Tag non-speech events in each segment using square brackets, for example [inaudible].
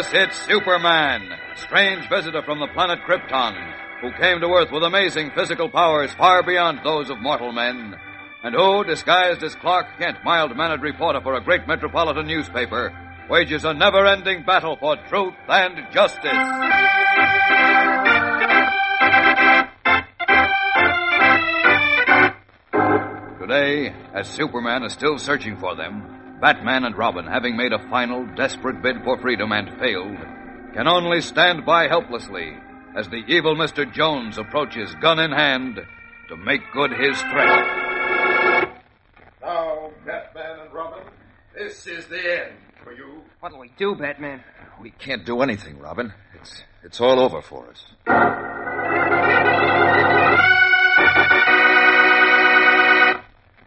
Yes, it's Superman, strange visitor from the planet Krypton, who came to Earth with amazing physical powers far beyond those of mortal men, and who, disguised as Clark Kent, mild-mannered reporter for a great metropolitan newspaper, wages a never-ending battle for truth and justice. Today, as Superman is still searching for them, Batman and Robin, having made a final, desperate bid for freedom and failed, can only stand by helplessly as the evil Mr. Jones approaches, gun in hand, to make good his threat. Now, Batman and Robin, this is the end for you. What'll we do, Batman? We can't do anything, Robin. It's it's all over for us.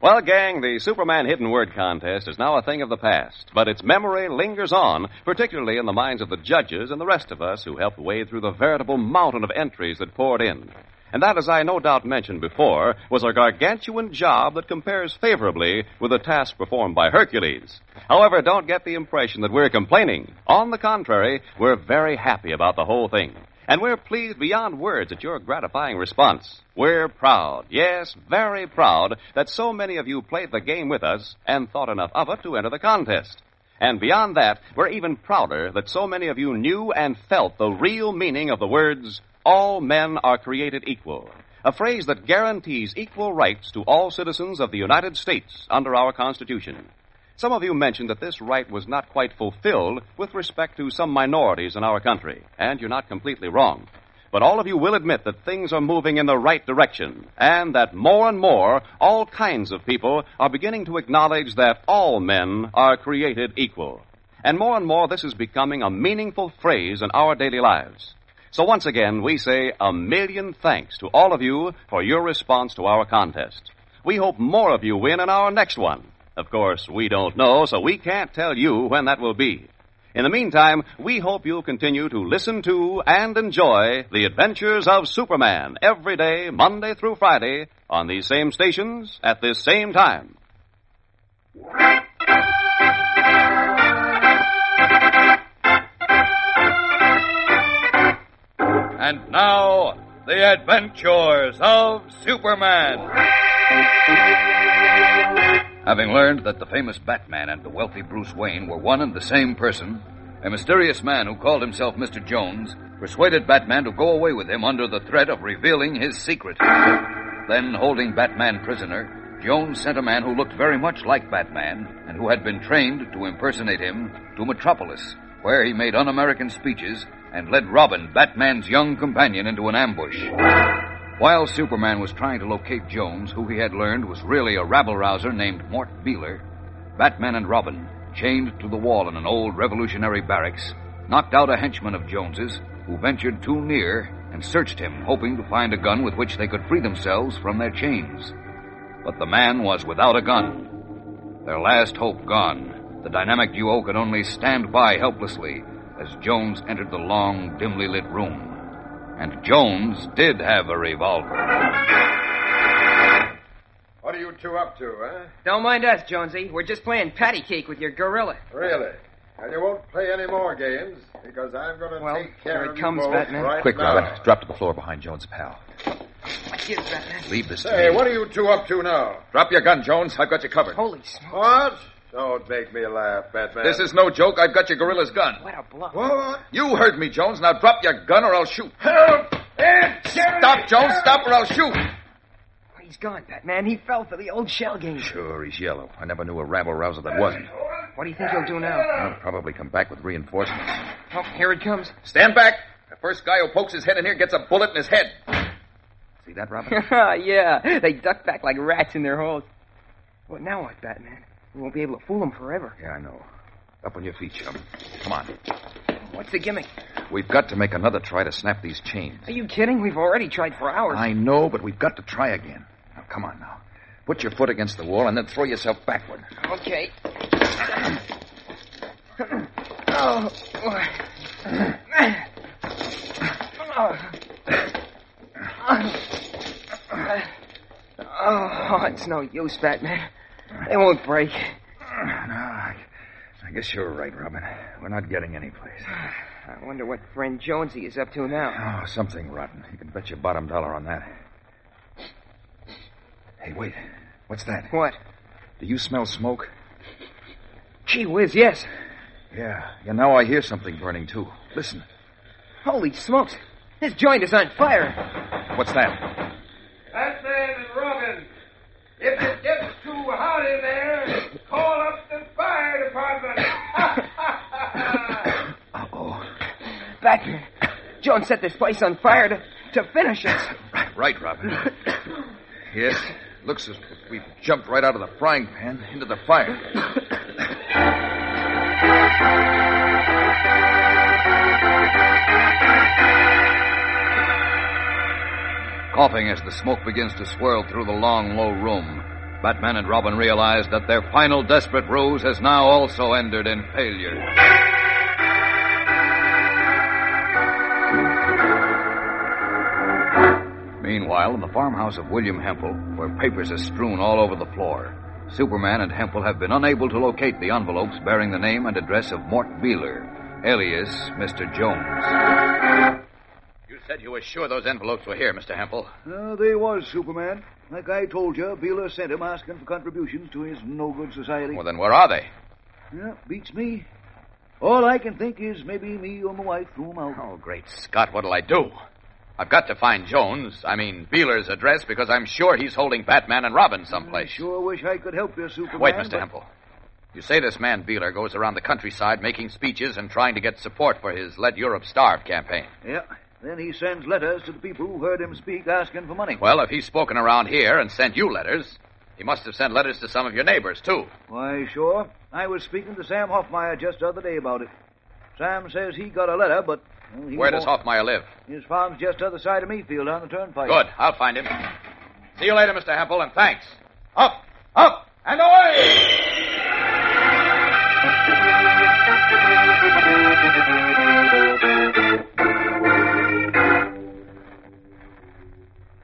Well, gang, the Superman Hidden Word Contest is now a thing of the past, but its memory lingers on, particularly in the minds of the judges and the rest of us who helped wade through the veritable mountain of entries that poured in. And that, as I no doubt mentioned before, was a gargantuan job that compares favorably with the task performed by Hercules. However, don't get the impression that we're complaining. On the contrary, we're very happy about the whole thing. And we're pleased beyond words at your gratifying response. We're proud, yes, very proud, that so many of you played the game with us and thought enough of it to enter the contest. And beyond that, we're even prouder that so many of you knew and felt the real meaning of the words, all men are created equal. A phrase that guarantees equal rights to all citizens of the United States under our Constitution. Some of you mentioned that this right was not quite fulfilled with respect to some minorities in our country, and you're not completely wrong. But all of you will admit that things are moving in the right direction, and that more and more, all kinds of people are beginning to acknowledge that all men are created equal. And more and more, this is becoming a meaningful phrase in our daily lives. So once again, we say a million thanks to all of you for your response to our contest. We hope more of you win in our next one. Of course, we don't know, so we can't tell you when that will be. In the meantime, we hope you'll continue to listen to and enjoy the adventures of Superman every day, Monday through Friday, on these same stations at this same time. And now, the adventures of Superman. Having learned that the famous Batman and the wealthy Bruce Wayne were one and the same person, a mysterious man who called himself Mr. Jones persuaded Batman to go away with him under the threat of revealing his secret. Then, holding Batman prisoner, Jones sent a man who looked very much like Batman and who had been trained to impersonate him to Metropolis, where he made un American speeches and led Robin, Batman's young companion, into an ambush. While Superman was trying to locate Jones, who he had learned was really a rabble rouser named Mort Beeler, Batman and Robin, chained to the wall in an old revolutionary barracks, knocked out a henchman of Jones's who ventured too near and searched him, hoping to find a gun with which they could free themselves from their chains. But the man was without a gun. Their last hope gone, the dynamic duo could only stand by helplessly as Jones entered the long, dimly lit room. And Jones did have a revolver. What are you two up to, huh? Don't mind us, Jonesy. We're just playing patty cake with your gorilla. Really? And you won't play any more games because I'm going to Well, take care here it of comes, you both Batman. right Quick, now. Robin. Drop to the floor behind Jones' pal. Give it, Batman. Leave this to Say, what are you two up to now? Drop your gun, Jones. I've got you covered. Holy smoke. What? Don't make me laugh, Batman. This is no joke. I've got your gorilla's gun. What a bluff. What? You heard me, Jones. Now drop your gun or I'll shoot. Help! Ed, Stop, Jones. Stop or I'll shoot. He's gone, Batman. He fell for the old shell game. Sure, he's yellow. I never knew a rabble rouser that wasn't. What do you think he'll do now? He'll probably come back with reinforcements. Oh, here it comes. Stand back. The first guy who pokes his head in here gets a bullet in his head. See that, Robin? [laughs] yeah, they duck back like rats in their holes. Well, now what, Batman? We won't be able to fool them forever. yeah, I know. Up on your feet, chum. Come on. What's the gimmick? We've got to make another try to snap these chains. Are you kidding? We've already tried for hours. I know, but we've got to try again. Now, come on now. Put your foot against the wall and then throw yourself backward. Okay. Oh. boy. Oh, it's no use, Batman. They won't break. [sighs] No, I, I guess you're right, Robin. We're not getting anyplace. [sighs] I wonder what friend Jonesy is up to now. Oh, something rotten. You can bet your bottom dollar on that. Hey, wait. What's that? What? Do you smell smoke? Gee whiz, yes. Yeah. Yeah, now I hear something burning, too. Listen. Holy smokes. This joint is on fire. What's that? Batman and Robin, if it gets too hot in there, call up the fire department. Uh-oh. Batman. Jones set this place on fire to, to finish us. Right, Robin. yes. Looks as if we've jumped right out of the frying pan into the fire. Coughing as the smoke begins to swirl through the long, low room, Batman and Robin realize that their final desperate ruse has now also ended in failure. Meanwhile, in the farmhouse of William Hempel, where papers are strewn all over the floor, Superman and Hempel have been unable to locate the envelopes bearing the name and address of Mort Beeler, alias Mr. Jones. You said you were sure those envelopes were here, Mr. Hempel. Uh, they was, Superman. Like I told you, Beeler sent him asking for contributions to his no-good society. Well, then where are they? Yeah, beats me. All I can think is maybe me or my wife threw 'em out. Oh, great Scott, what'll I do? I've got to find Jones, I mean Beeler's address, because I'm sure he's holding Batman and Robin I someplace. sure wish I could help you, Superman. Wait, Mr. but- Hempel. You say this man Beeler goes around the countryside making speeches and trying to get support for his Let Europe Starve campaign. Yeah. Then he sends letters to the people who heard him speak asking for money. Well, if he's spoken around here and sent you letters, he must have sent letters to some of your neighbors, too. Why, sure. I was speaking to Sam Hoffmeyer just the other day about it. Sam says he got a letter, but. Well, Where does Hoffmeyer live? His farm's just other side of Mayfield on the turnpike. Good. I'll find him. See you later, Mr. Hempel, and thanks. Up, up, and away!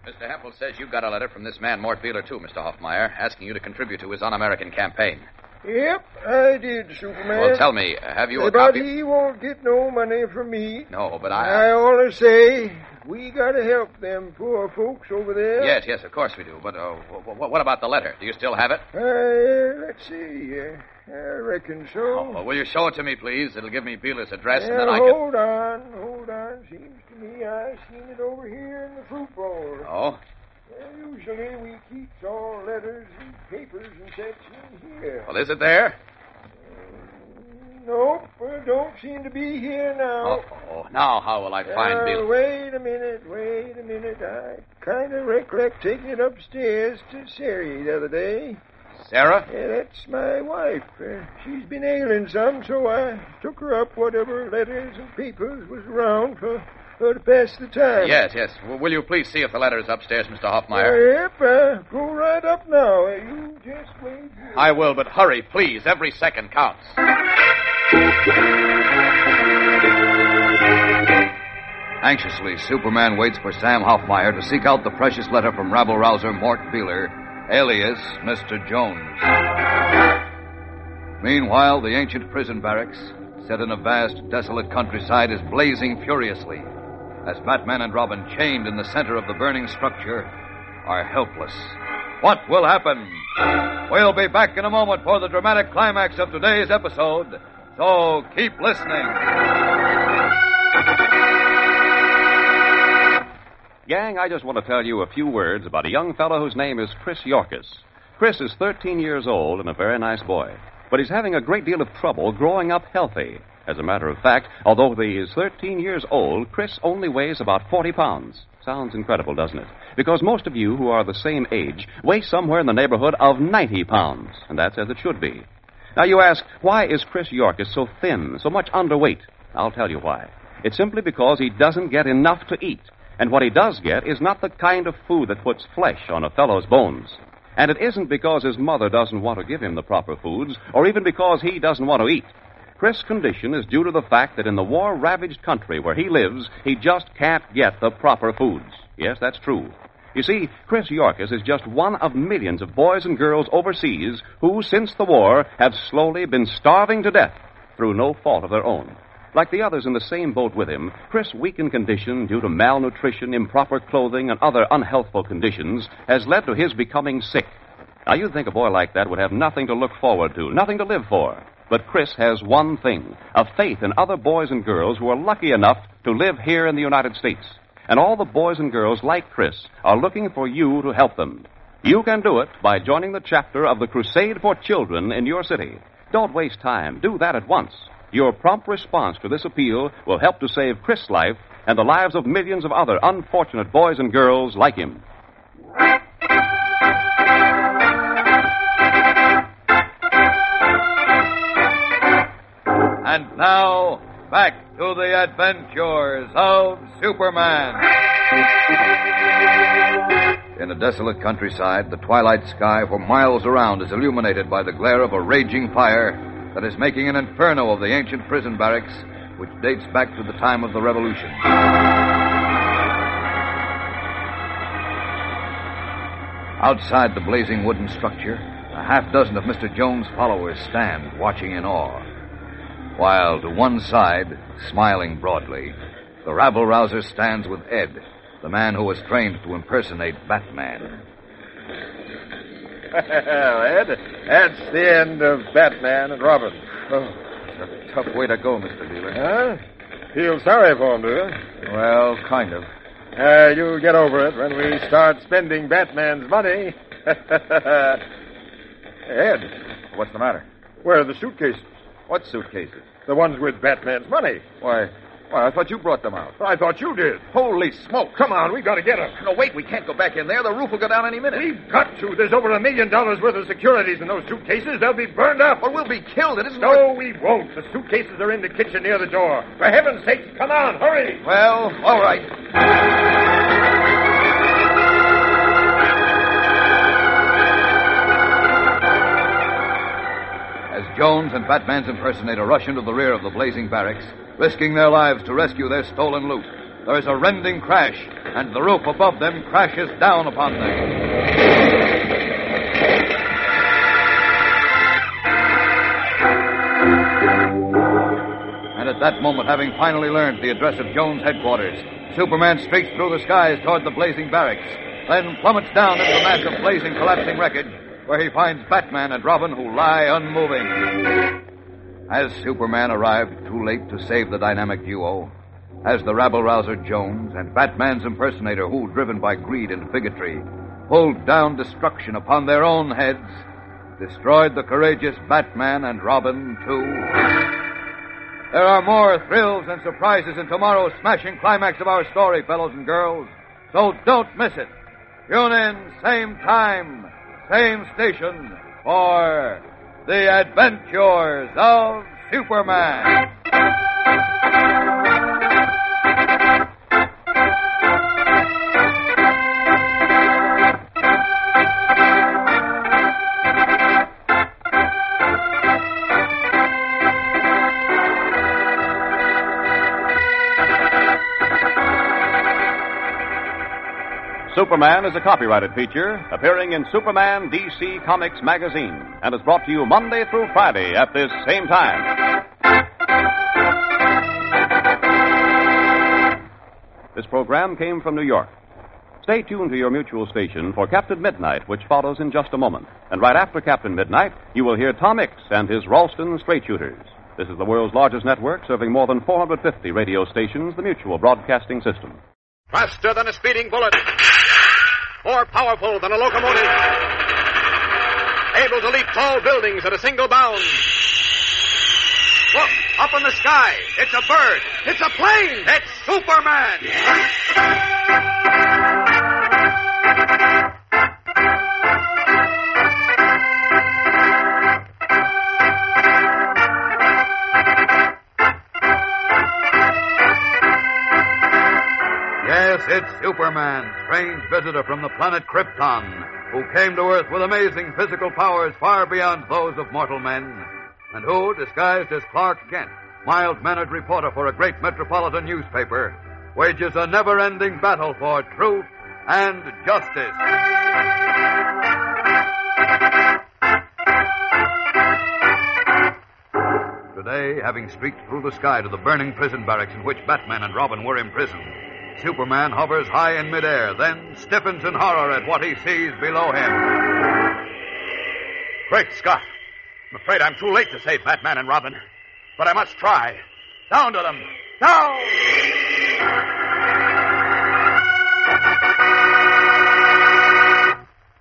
Mr. Hempel says you got a letter from this man, Mort Beeler, too, Mr. Hoffmeyer, asking you to contribute to his un American campaign. Yep, I did, Superman. Well, tell me, have you a but copy? he won't get no money from me. No, but I I. always say we gotta help them poor folks over there. Yes, yes, of course we do. But uh, wh- wh- what about the letter? Do you still have it? Uh, let's see. Uh, I reckon so. Oh, well, will you show it to me, please? It'll give me Beeler's address, and Yeah, then I can. hold on, hold on. Seems to me I seen it over here in the fruit bowl. Oh, usually we keeps all letters and papers and such in here. well, is it there? Nope, uh, don't seem to be here now. Oh, now how will I find Uh, Beeler? wait a minute, wait a minute. I kind of recollect taking it upstairs to Sari the other day. Sarah? Yeah, that's my wife. Uh, she's been ailing some, so I took her up whatever letters and papers was around for her to pass the time. Yes, yes. W- will you please see if the letter is upstairs, Mr. Uh, Hoffmeyer? yep, uh, go right up now. Uh, you just wait here. I will, but hurry, please. Every second counts. Anxiously, Superman waits for Sam Hoffmeyer to seek out the precious letter from rabble rouser Mort Beeler, alias Mr. Jones. Meanwhile, the ancient prison barracks, set in a vast, desolate countryside, is blazing furiously as Batman and Robin, chained in the center of the burning structure, are helpless. What will happen? We'll be back in a moment for the dramatic climax of today's episode, so keep listening. Gang, I just want to tell you a few words about a young fellow whose name is Chris Yorkis. Chris is 13 years old and a very nice boy, but he's having a great deal of trouble growing up healthy. As a matter of fact, although he is 13 years old, Chris only weighs about 40 pounds. Sounds incredible, doesn't it? Because most of you who are the same age weigh somewhere in the neighborhood of 90 pounds, and that's as it should be. Now you ask, why is Chris Yorkis so thin, so much underweight? I'll tell you why. It's simply because he doesn't get enough to eat. And what he does get is not the kind of food that puts flesh on a fellow's bones. And it isn't because his mother doesn't want to give him the proper foods, or even because he doesn't want to eat. Chris' condition is due to the fact that in the war ravaged country where he lives, he just can't get the proper foods. Yes, that's true. You see, Chris Yorkis is just one of millions of boys and girls overseas who, since the war, have slowly been starving to death through no fault of their own. Like the others in the same boat with him, Chris' weakened condition due to malnutrition, improper clothing, and other unhealthful conditions has led to his becoming sick. Now, you'd think a boy like that would have nothing to look forward to, nothing to live for. But Chris has one thing a faith in other boys and girls who are lucky enough to live here in the United States. And all the boys and girls like Chris are looking for you to help them. You can do it by joining the chapter of the Crusade for Children in your city. Don't waste time. Do that at once. Your prompt response to this appeal will help to save Chris' life and the lives of millions of other unfortunate boys and girls like him. And now, back to the adventures of Superman. In a desolate countryside, the twilight sky for miles around is illuminated by the glare of a raging fire that is making an inferno of the ancient prison barracks, which dates back to the time of the Revolution. Outside the blazing wooden structure, a half dozen of Mr. Jones' followers stand, watching in awe. While to one side, smiling broadly, the rabble rouser stands with Ed, the man who was trained to impersonate Batman. well, Ed, that's the end of Batman and Robin. Oh, it's a tough way to go, Mr. Beeler. Huh? Feel sorry for him, do you? Well, kind of. Uh, you'll get over it when we start spending Batman's money. [laughs] Ed, What's the matter? where are the suitcases? What suitcases? The ones with Batman's money. Why, why, I thought you brought them out. I thought you did. Holy smoke! Come on, we've got to get them. No, wait, we can't go back in there. The roof will go down any minute. We've got to. There's over a million dollars worth of securities in those suitcases. They'll be burned up. Or we'll be killed. It isn't. No, we won't. The suitcases are in the kitchen near the door. For heaven's sake, come on, hurry. Well, all right. Jones and Batman's impersonator rush into the rear of the blazing barracks, risking their lives to rescue their stolen loot, there is a rending crash, and the roof above them crashes down upon them. And at that moment, having finally learned the address of Jones' headquarters, Superman streaks through the skies toward the blazing barracks, then plummets down into the mass of blazing, collapsing wreckage, where he finds Batman and Robin who lie unmoving. As Superman arrived too late to save the dynamic duo? as the rabble rouser Jones and Batman's impersonator, who, driven by greed and bigotry, pulled down destruction upon their own heads, destroyed the courageous Batman and Robin, too? There are more thrills and surprises in tomorrow's smashing climax of our story, fellows and girls. So don't miss it. Tune in, same time, same station, for The Adventures of Superman. Superman is a copyrighted feature appearing in Superman DC Comics magazine and is brought to you Monday through Friday at this same time. This program came from New York. Stay tuned to your mutual station for Captain Midnight, which follows in just a moment. And right after Captain Midnight, you will hear Tom Mix and his Ralston Straight Shooters. This is the world's largest network serving more than 450 radio stations, the Mutual Broadcasting System. Faster than a speeding bullet. More powerful than a locomotive. Able to leap tall buildings at a single bound. Look, up in the sky. It's a bird. It's a plane. It's Superman. Yes, it's Superman, strange visitor from the planet Krypton, who came to Earth with amazing physical powers far beyond those of mortal men, and who, disguised as Clark Kent, mild-mannered reporter for a great metropolitan newspaper, wages a never-ending battle for truth and justice. Today, having streaked through the sky to the burning prison barracks in which Batman and Robin were imprisoned, Superman hovers high in midair, then stiffens in horror at what he sees below him. Great Scott! I'm afraid I'm too late to save Batman and Robin. But I must try. Down to them! Down!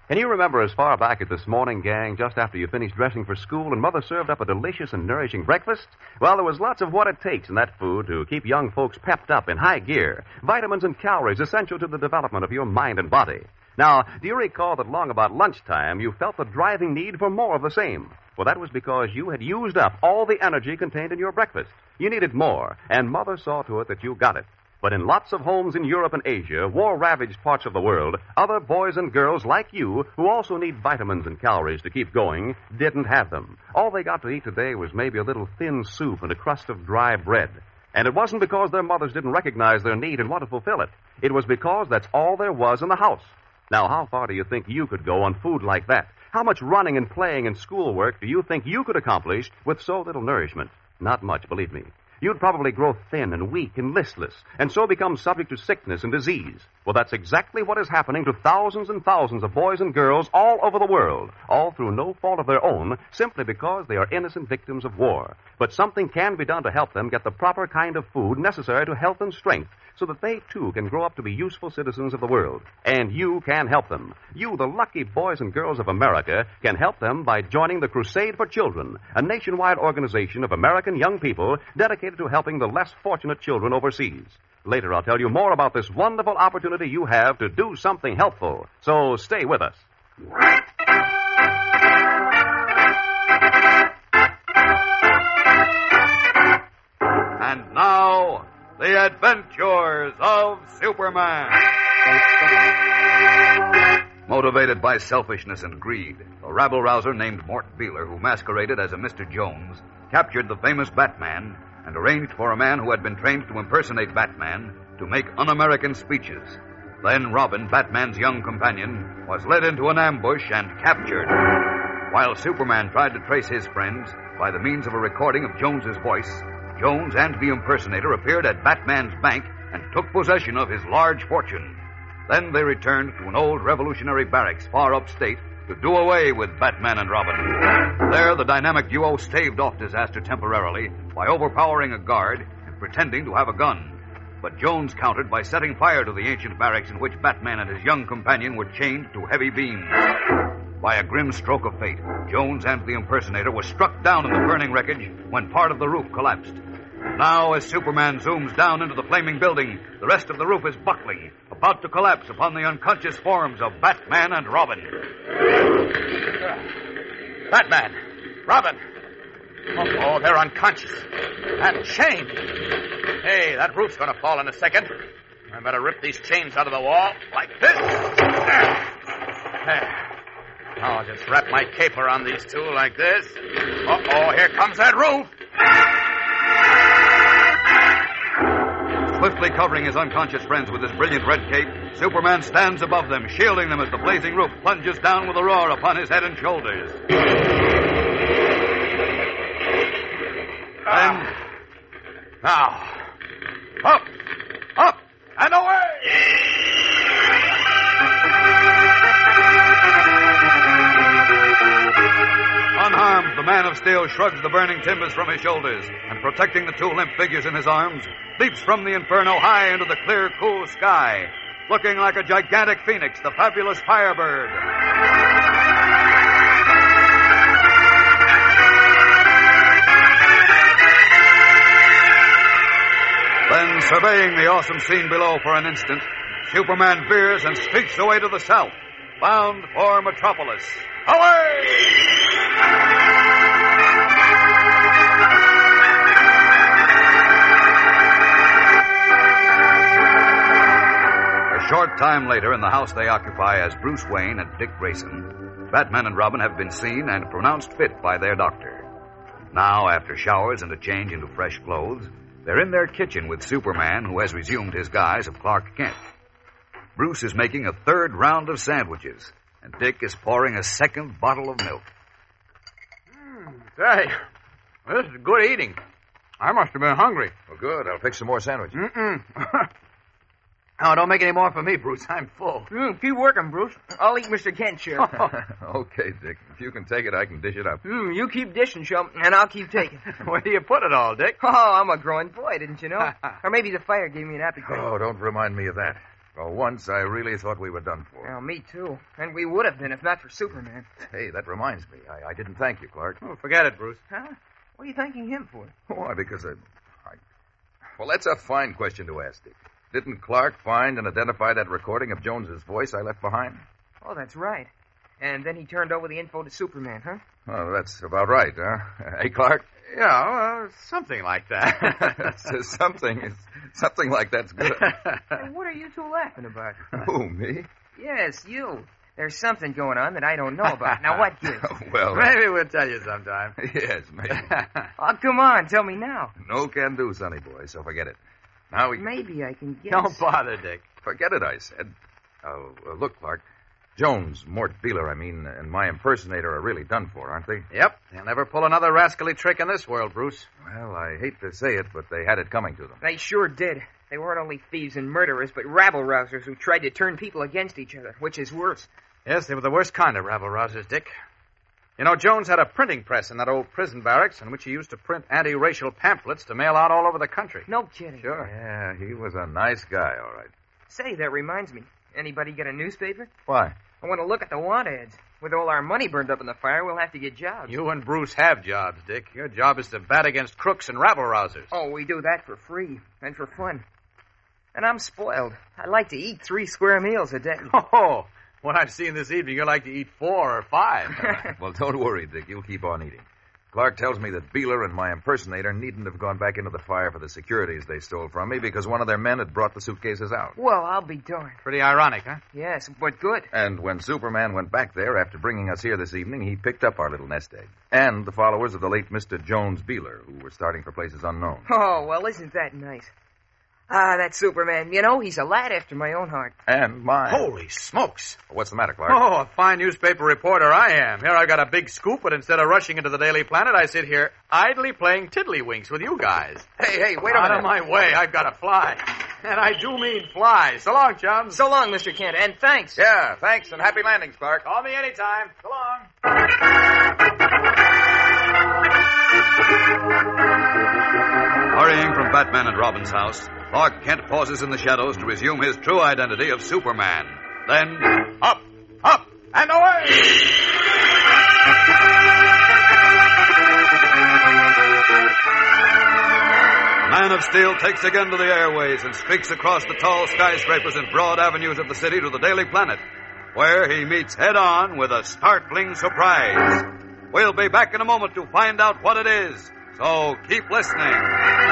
Can you remember as far back as this morning, gang, just after you finished dressing for school and Mother served up a delicious and nourishing breakfast? Well, there was lots of what it takes in that food to keep young folks pepped up in high gear. Vitamins and calories essential to the development of your mind and body. Now, do you recall that long about lunchtime you felt the driving need for more of the same? Well, that was because you had used up all the energy contained in your breakfast. You needed more, and Mother saw to it that you got it. But in lots of homes in Europe and Asia, war ravaged parts of the world, other boys and girls like you, who also need vitamins and calories to keep going, didn't have them. All they got to eat today was maybe a little thin soup and a crust of dry bread. And it wasn't because their mothers didn't recognize their need and want to fulfill it. It was because that's all there was in the house. Now, how far do you think you could go on food like that? How much running and playing and schoolwork do you think you could accomplish with so little nourishment? Not much, believe me. You'd probably grow thin and weak and listless, and so become subject to sickness and disease. Well, that's exactly what is happening to thousands and thousands of boys and girls all over the world, all through no fault of their own, simply because they are innocent victims of war. But something can be done to help them get the proper kind of food necessary to health and strength, so that they too can grow up to be useful citizens of the world. And you can help them. You, the lucky boys and girls of America, can help them by joining the Crusade for Children, a nationwide organization of American young people dedicated to helping the less fortunate children overseas. Later, I'll tell you more about this wonderful opportunity you have to do something helpful. So stay with us. And now, the adventures of Superman. Motivated by selfishness and greed, a rabble rouser named Mort Beeler, who masqueraded as a Mr. Jones, captured the famous Batman and arranged for a man who had been trained to impersonate Batman to make un American speeches. Then Robin, Batman's young companion, was led into an ambush and captured. While Superman tried to trace his friends by the means of a recording of Jones's voice, Jones and the impersonator appeared at Batman's bank and took possession of his large fortune. Then they returned to an old revolutionary barracks far upstate to do away with Batman and Robin. There, the dynamic duo staved off disaster temporarily by overpowering a guard and pretending to have a gun. But Jones countered by setting fire to the ancient barracks in which Batman and his young companion were chained to heavy beams. By a grim stroke of fate, Jones and the impersonator were struck down in the burning wreckage when part of the roof collapsed. Now, as Superman zooms down into the flaming building, the rest of the roof is buckling, about to collapse upon the unconscious forms of Batman and Robin. Batman! Robin! Oh, they're unconscious. And chained. Hey, that roof's gonna fall in a second. I better rip these chains out of the wall, like this. There. Now I'll just wrap my cape around these two like this. Uh-oh, here comes that roof. Swiftly covering his unconscious friends with his brilliant red cape, Superman stands above them, shielding them as the blazing roof plunges down with a roar upon his head and shoulders. Then, Now, steel shrugs the burning timbers from his shoulders, and protecting the two limp figures in his arms, leaps from the inferno high into the clear, cool sky, looking like a gigantic phoenix, the fabulous Firebird. Then, surveying the awesome scene below for an instant, Superman veers and streaks away to the south, bound for Metropolis. Away! Time later, in the house they occupy as Bruce Wayne and Dick Grayson, Batman and Robin have been seen and pronounced fit by their doctor. Now, after showers and a change into fresh clothes, they're in their kitchen with Superman, who has resumed his guise of Clark Kent. Bruce is making a third round of sandwiches, and Dick is pouring a second bottle of milk. Hmm, say, this is good eating. I must have been hungry. Well, good. I'll fix some more sandwiches. Mm-mm. [laughs] oh, don't make any more for me, Bruce. I'm full. Mm, keep working, Bruce. I'll eat Mr. Kent's share. [laughs] okay, Dick. If you can take it, I can dish it up. Mm, you keep dishing, Chum, and I'll keep taking. [laughs] Where do you put it all, Dick? Oh, I'm a growing boy, didn't you know? [laughs] or maybe the fire gave me an appetite. Oh, don't remind me of that. For once, I really thought we were done for. Well, me too. And we would have been if not for Superman. Hey, that reminds me. I, I didn't thank you, Clark. Oh, forget it, Bruce. Huh? What are you thanking him for? Why? Because I, I. Well, that's a fine question to ask, Dick. Didn't Clark find and identify that recording of Jones's voice I left behind? Oh, that's right. And then he turned over the info to Superman, huh? Well, that's about right, huh? [laughs] Hey, Clark? Yeah, uh, something like that. [laughs] something. Something like that's good. [laughs] And what are you two laughing about? Who, me? Yes, you. There's something going on that I don't know about. Now, what gives? well, Maybe we'll tell you sometime. yes, maybe. Oh, come on, tell me now. no can do, sonny boy, so forget it. Now we. Maybe I can guess. Don't bother, Dick. Forget it, I said. Oh, uh, look, Clark. Jones, Mort Beeler, I mean, and my impersonator are really done for, aren't they? Yep, they'll never pull another rascally trick in this world, Bruce. Well, I hate to say it, but they had it coming to them. They sure did. They weren't only thieves and murderers, but rabble rousers who tried to turn people against each other, which is worse. Yes, they were the worst kind of rabble rousers, Dick. You know, Jones had a printing press in that old prison barracks in which he used to print anti-racial pamphlets to mail out all over the country. No kidding. Sure. Yeah, he was a nice guy, all right. Say, that reminds me. Anybody get a newspaper? Why? I want to look at the want ads. With all our money burned up in the fire, we'll have to get jobs. You and Bruce have jobs, Dick. Your job is to bat against crooks and rabble rousers. Oh, we do that for free and for fun. And I'm spoiled. I like to eat three square meals a day. [laughs] Oh, what I've seen this evening, you like to eat four or five. [laughs] well, don't worry, Dick. You'll keep on eating. Clark tells me that Beeler and my impersonator needn't have gone back into the fire for the securities they stole from me because one of their men had brought the suitcases out. well, I'll be darned. Pretty ironic, huh? Yes, but good. And when Superman went back there after bringing us here this evening, he picked up our little nest egg. And the followers of the late Mr. Jones Beeler, who were starting for places unknown. Oh, well, isn't that nice? Ah, that Superman. You know, he's a lad after my own heart. And mine. Holy smokes. What's the matter, Clark? Oh, a fine newspaper reporter I am. Here I've got a big scoop, but instead of rushing into the Daily Planet, I sit here idly playing tiddlywinks with you guys. Hey, hey, wait a Out minute. Out of my way. I've got to fly. And I do mean fly. So long, chums. So long, Mr. Kent, and thanks. Yeah, thanks and happy landings, Clark. Call me anytime. So long. Hurrying from Batman and Robin's house, Clark Kent pauses in the shadows to resume his true identity of Superman. Then, Up, up, and away! Man of Steel takes again to the airways and streaks across the tall skyscrapers and broad avenues of the city to the Daily Planet, where he meets head on with a startling surprise. We'll be back in a moment to find out what it is, so keep listening.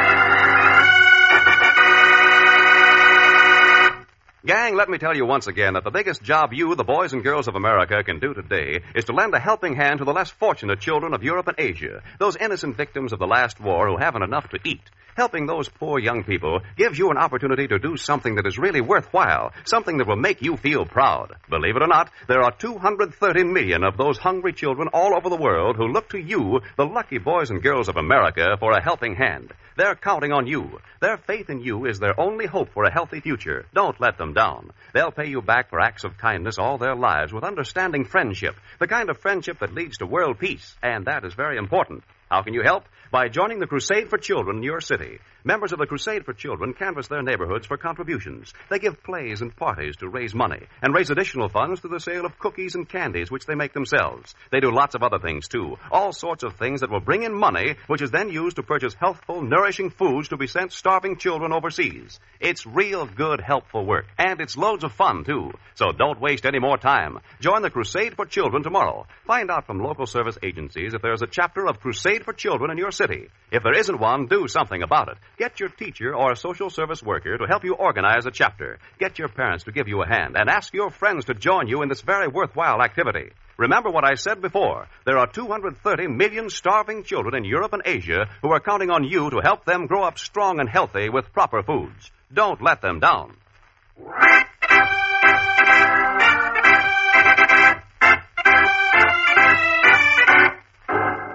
Gang, let me tell you once again that the biggest job you, the boys and girls of America, can do today is to lend a helping hand to the less fortunate children of Europe and Asia, those innocent victims of the last war who haven't enough to eat. Helping those poor young people gives you an opportunity to do something that is really worthwhile, something that will make you feel proud. Believe it or not, there are 230 million of those hungry children all over the world who look to you, the lucky boys and girls of America, for a helping hand. They're counting on you. Their faith in you is their only hope for a healthy future. Don't let them down. They'll pay you back for acts of kindness all their lives with understanding friendship, the kind of friendship that leads to world peace, and that is very important. How can you help? By joining the Crusade for Children in your city. Members of the Crusade for Children canvass their neighborhoods for contributions. They give plays and parties to raise money and raise additional funds through the sale of cookies and candies, which they make themselves. They do lots of other things, too. All sorts of things that will bring in money, which is then used to purchase healthful, nourishing foods to be sent starving children overseas. It's real good, helpful work. And it's loads of fun, too. So don't waste any more time. Join the Crusade for Children tomorrow. Find out from local service agencies if there's a chapter of Crusade for Children in your city. If there isn't one, do something about it. Get your teacher or a social service worker to help you organize a chapter. Get your parents to give you a hand and ask your friends to join you in this very worthwhile activity. Remember what I said before. There are 230 million starving children in Europe and Asia who are counting on you to help them grow up strong and healthy with proper foods. Don't let them down.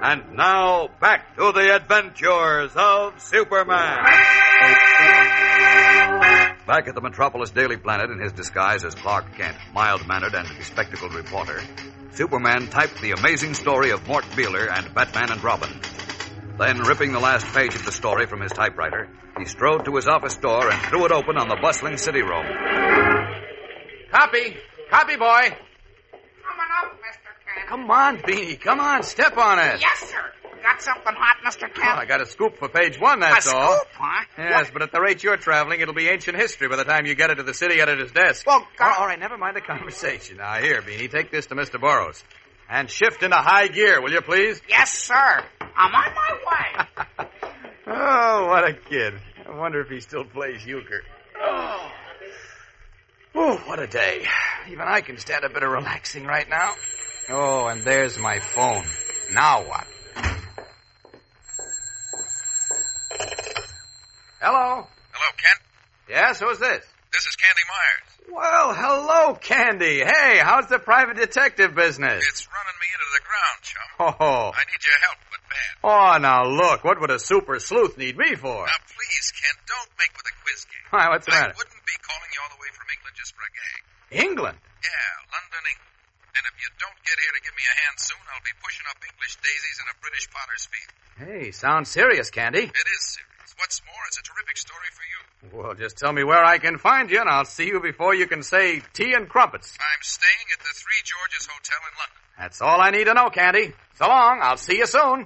And now, back to the adventures of Superman. Back at the Metropolis Daily Planet in his disguise as Clark Kent, mild mannered and bespectacled reporter, Superman typed the amazing story of Mort Beeler and Batman and Robin. Then, ripping the last page of the story from his typewriter, he strode to his office door and threw it open on the bustling city room. Copy. Copy, boy. Coming up, Mr. Kent. Come on, Beanie. Come on. Step on it. Yes, sir. Got something hot, Mr. Oh, Kent? I got a scoop for page one, that's a all. scoop, huh? Yes, but at the rate you're traveling, it'll be ancient history by the time you get it to the city editor's desk. Well, all, all right, never mind the conversation. Now, here, Beanie, take this to Mr. Burroughs. And shift into high gear, will you please? Yes, sir. I'm on my way. [laughs] Oh, what a kid. I wonder if he still plays euchre. Oh. Oh, what a day. Even I can stand a bit of relaxing right now. Oh, and there's my phone. Now what? Hello? Hello, Kent. Yes, who's this? This is Candy Myers. Well, hello, Candy. Hey, how's the private detective business? It's running me into the ground, chum. Oh. I need your help, but bad. Oh, now look, what would a super sleuth need me for? Now, please, Kent, don't make with a quiz game. [laughs] Why, what's the I matter? wouldn't be calling you all the way from England just for a gag. England? Yeah, London, England. And if you don't get here to give me a hand soon, I'll be pushing up English daisies in a British potter's field. Hey, sounds serious, Candy. It is serious. What's more, it's a terrific story for you. Well, just tell me where I can find you, and I'll see you before you can say tea and crumpets. I'm staying at the Three Georges Hotel in London. That's all I need to know, Candy. So long. I'll see you soon.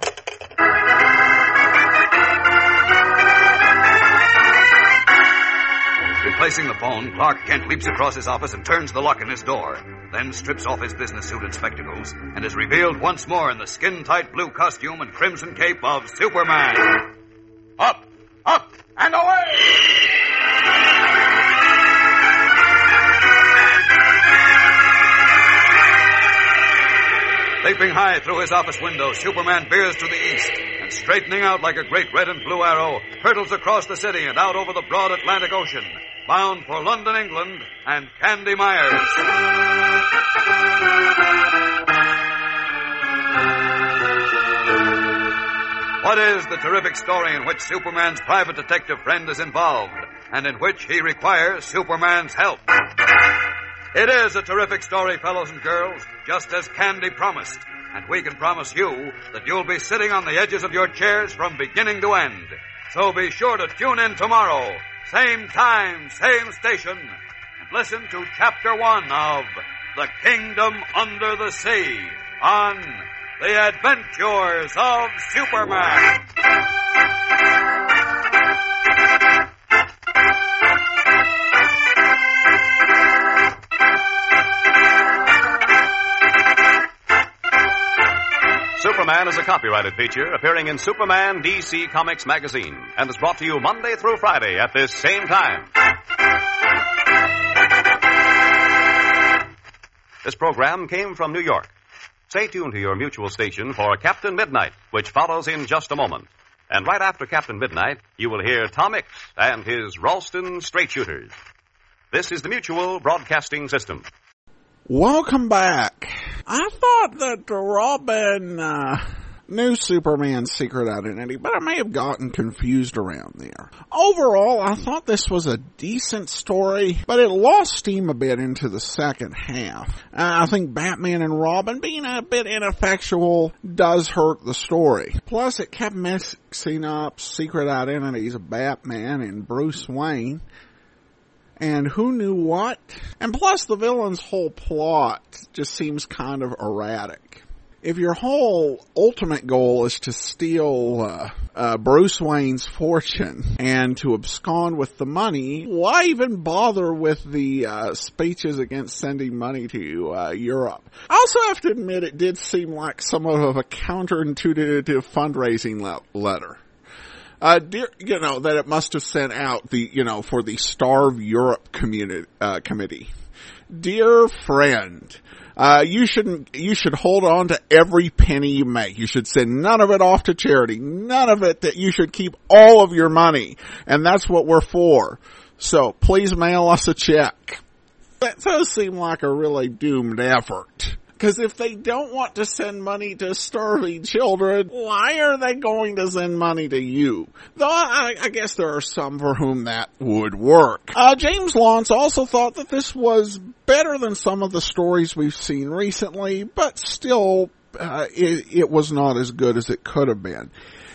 Replacing the phone, Clark Kent leaps across his office and turns the lock in his door. Then strips off his business suit and spectacles and is revealed once more in the skin tight blue costume and crimson cape of Superman. Up, up, and away! Leaping high through his office window, Superman veers to the east and, straightening out like a great red and blue arrow, hurtles across the city and out over the broad Atlantic Ocean, bound for London, England, and Candy Myers. What is the terrific story in which Superman's private detective friend is involved and in which he requires Superman's help? It is a terrific story, fellows and girls, just as Candy promised. And we can promise you that you'll be sitting on the edges of your chairs from beginning to end. So be sure to tune in tomorrow, same time, same station, and listen to Chapter 1 of The Kingdom Under the Sea on The Adventures of Superman. Superman is a copyrighted feature appearing in Superman DC Comics magazine and is brought to you Monday through Friday at this same time. This program came from New York. Stay tuned to your mutual station for Captain Midnight, which follows in just a moment. And right after Captain Midnight, you will hear Tom Mix and his Ralston Straight Shooters. This is the Mutual Broadcasting System. Welcome back. I thought that Robin uh, knew Superman's secret identity, but I may have gotten confused around there. Overall, I thought this was a decent story, but it lost steam a bit into the second half. Uh, I think Batman and Robin being a bit ineffectual does hurt the story. Plus, it kept mixing up secret identities of Batman and Bruce Wayne and who knew what. And plus the villain's whole plot just seems kind of erratic. If your whole ultimate goal is to steal uh, uh, Bruce Wayne's fortune and to abscond with the money, why even bother with the uh, speeches against sending money to uh, Europe? I also have to admit it did seem like somewhat of a counterintuitive fundraising le- letter. Uh, dear, you know, that it must have sent out the, you know, for the Starve Europe community, uh, committee. Dear friend, uh, you shouldn't, you should hold on to every penny you make. You should send none of it off to charity. None of it that you should keep all of your money. And that's what we're for. So please mail us a check. That does seem like a really doomed effort. Because if they don't want to send money to starving children, why are they going to send money to you? Though I, I guess there are some for whom that would work. Uh, James Launce also thought that this was better than some of the stories we've seen recently, but still, uh, it, it was not as good as it could have been.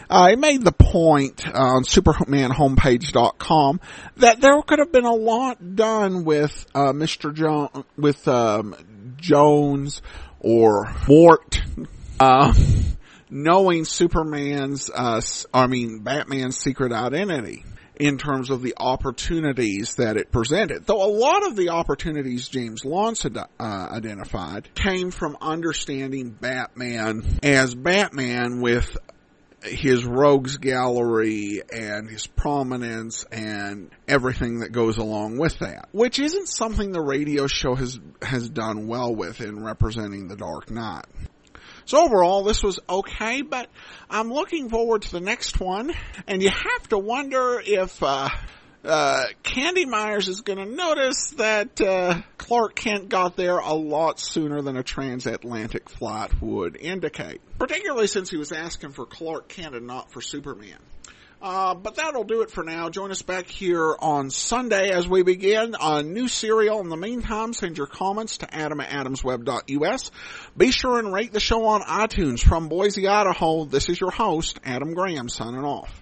I made the point on SupermanHomepage.com that there could have been a lot done with uh, Mr. Jones, with um, Jones or Mort, uh, knowing Superman's, uh, I mean Batman's secret identity in terms of the opportunities that it presented. Though a lot of the opportunities James Launce uh, identified came from understanding Batman as Batman with his rogues gallery and his prominence and everything that goes along with that, which isn't something the radio show has has done well with in representing the Dark Knight. So overall, this was okay, but I'm looking forward to the next one, and you have to wonder if uh, uh, Candy Myers is going to notice that uh, Clark Kent got there a lot sooner than a transatlantic flight would indicate, particularly since he was asking for Clark Kent and not for Superman. Uh, but that'll do it for now. Join us back here on Sunday as we begin a new serial. In the meantime, send your comments to adam at adamsweb.us. Be sure and rate the show on iTunes. From Boise, Idaho, this is your host, Adam Graham, signing off.